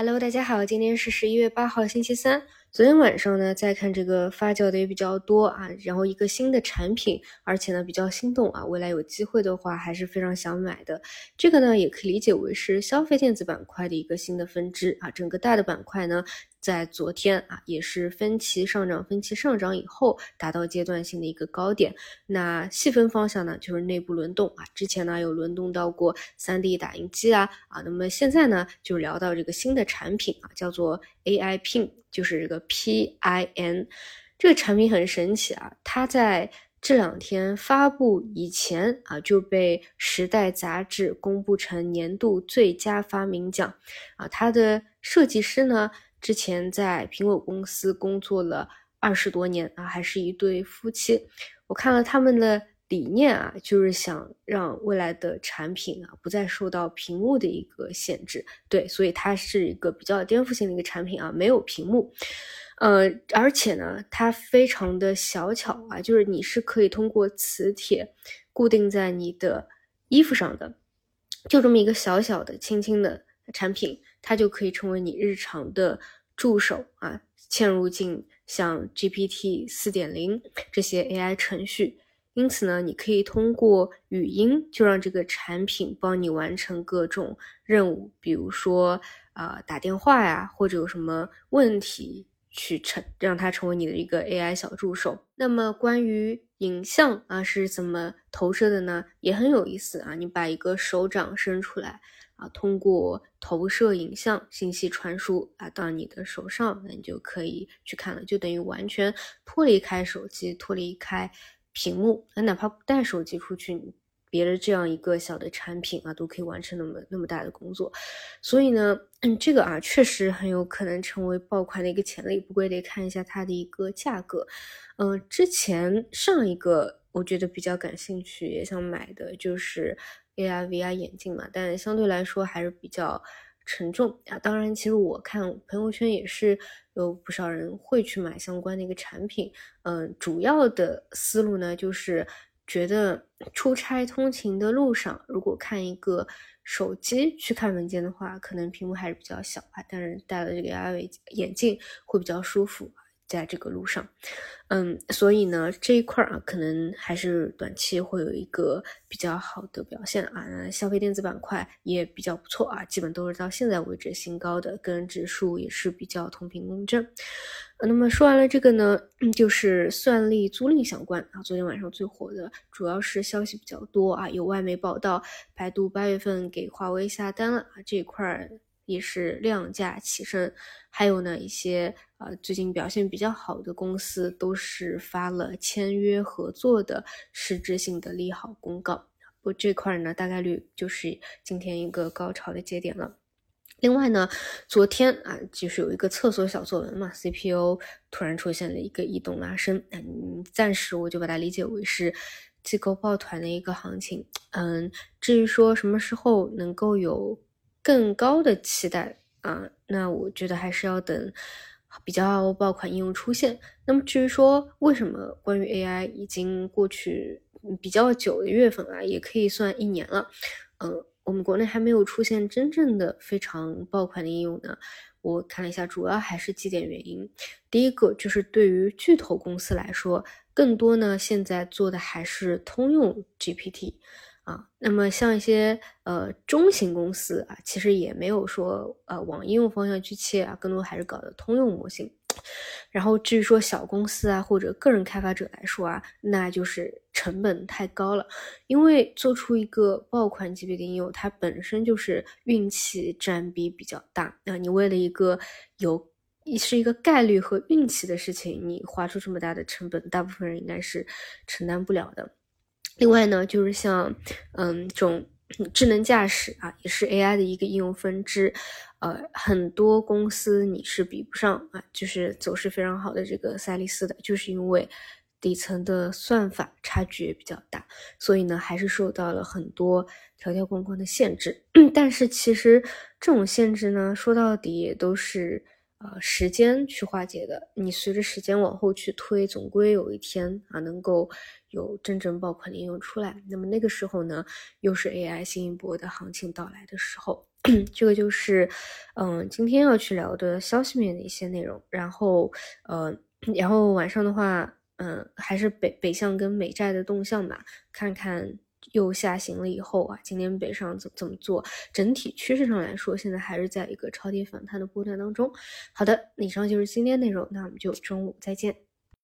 Hello，大家好，今天是十一月八号，星期三。昨天晚上呢，在看这个发酵的也比较多啊，然后一个新的产品，而且呢比较心动啊，未来有机会的话还是非常想买的。这个呢也可以理解为是消费电子板块的一个新的分支啊，整个大的板块呢。在昨天啊，也是分歧上涨，分歧上涨以后达到阶段性的一个高点。那细分方向呢，就是内部轮动啊。之前呢有轮动到过 3D 打印机啊啊，那么现在呢就聊到这个新的产品啊，叫做 AI Pin，就是这个 PIN。这个产品很神奇啊，它在这两天发布以前啊就被《时代》杂志公布成年度最佳发明奖啊。它的设计师呢？之前在苹果公司工作了二十多年啊，还是一对夫妻。我看了他们的理念啊，就是想让未来的产品啊不再受到屏幕的一个限制。对，所以它是一个比较颠覆性的一个产品啊，没有屏幕。呃，而且呢，它非常的小巧啊，就是你是可以通过磁铁固定在你的衣服上的，就这么一个小小的、轻轻的产品。它就可以成为你日常的助手啊，嵌入进像 GPT 四点零这些 AI 程序。因此呢，你可以通过语音就让这个产品帮你完成各种任务，比如说啊打电话呀，或者有什么问题去成让它成为你的一个 AI 小助手。那么关于影像啊是怎么投射的呢？也很有意思啊，你把一个手掌伸出来。啊，通过投射影像信息传输啊到你的手上，那你就可以去看了，就等于完全脱离开手机，脱离开屏幕。那哪怕不带手机出去，别的这样一个小的产品啊，都可以完成那么那么大的工作。所以呢，这个啊，确实很有可能成为爆款的一个潜力。不过也得看一下它的一个价格。嗯，之前上一个我觉得比较感兴趣，也想买的就是。AR VR 眼镜嘛，但相对来说还是比较沉重啊。当然，其实我看朋友圈也是有不少人会去买相关的一个产品。嗯，主要的思路呢，就是觉得出差通勤的路上，如果看一个手机去看文件的话，可能屏幕还是比较小吧。但是戴了这个 AR 眼镜会比较舒服。在这个路上，嗯，所以呢，这一块啊，可能还是短期会有一个比较好的表现啊。消费电子板块也比较不错啊，基本都是到现在为止新高的，跟指数也是比较同频共振。那么说完了这个呢，就是算力租赁相关啊。昨天晚上最火的主要是消息比较多啊，有外媒报道，百度八月份给华为下单了啊，这一块。也是量价齐升，还有呢一些呃最近表现比较好的公司都是发了签约合作的实质性的利好公告，不这块呢大概率就是今天一个高潮的节点了。另外呢，昨天啊就是有一个厕所小作文嘛，CPU 突然出现了一个异动拉升，嗯，暂时我就把它理解为是机构抱团的一个行情，嗯，至于说什么时候能够有。更高的期待啊，那我觉得还是要等比较爆款应用出现。那么至于说为什么关于 AI 已经过去比较久的月份啊，也可以算一年了，嗯，我们国内还没有出现真正的非常爆款的应用呢？我看了一下，主要还是几点原因。第一个就是对于巨头公司来说，更多呢现在做的还是通用 GPT。啊，那么像一些呃中型公司啊，其实也没有说呃往应用方向去切啊，更多还是搞的通用模型。然后至于说小公司啊或者个人开发者来说啊，那就是成本太高了，因为做出一个爆款级别的应用，它本身就是运气占比比较大。那你为了一个有是一个概率和运气的事情，你花出这么大的成本，大部分人应该是承担不了的。另外呢，就是像，嗯，这种智能驾驶啊，也是 AI 的一个应用分支，呃，很多公司你是比不上啊，就是走势非常好的这个赛力斯的，就是因为底层的算法差距也比较大，所以呢，还是受到了很多条条框框的限制。但是其实这种限制呢，说到底也都是。呃，时间去化解的，你随着时间往后去推，总归有一天啊，能够有真正爆款的应用出来。那么那个时候呢，又是 AI 新一波的行情到来的时候。这个就是，嗯，今天要去聊的消息面的一些内容。然后，呃，然后晚上的话，嗯，还是北北向跟美债的动向吧，看看又下行了以后啊，今天北上怎怎么做？整体趋势上来说，现在还是在一个超跌反弹的波段当中。好的，以上就是今天内容，那我们就中午再见。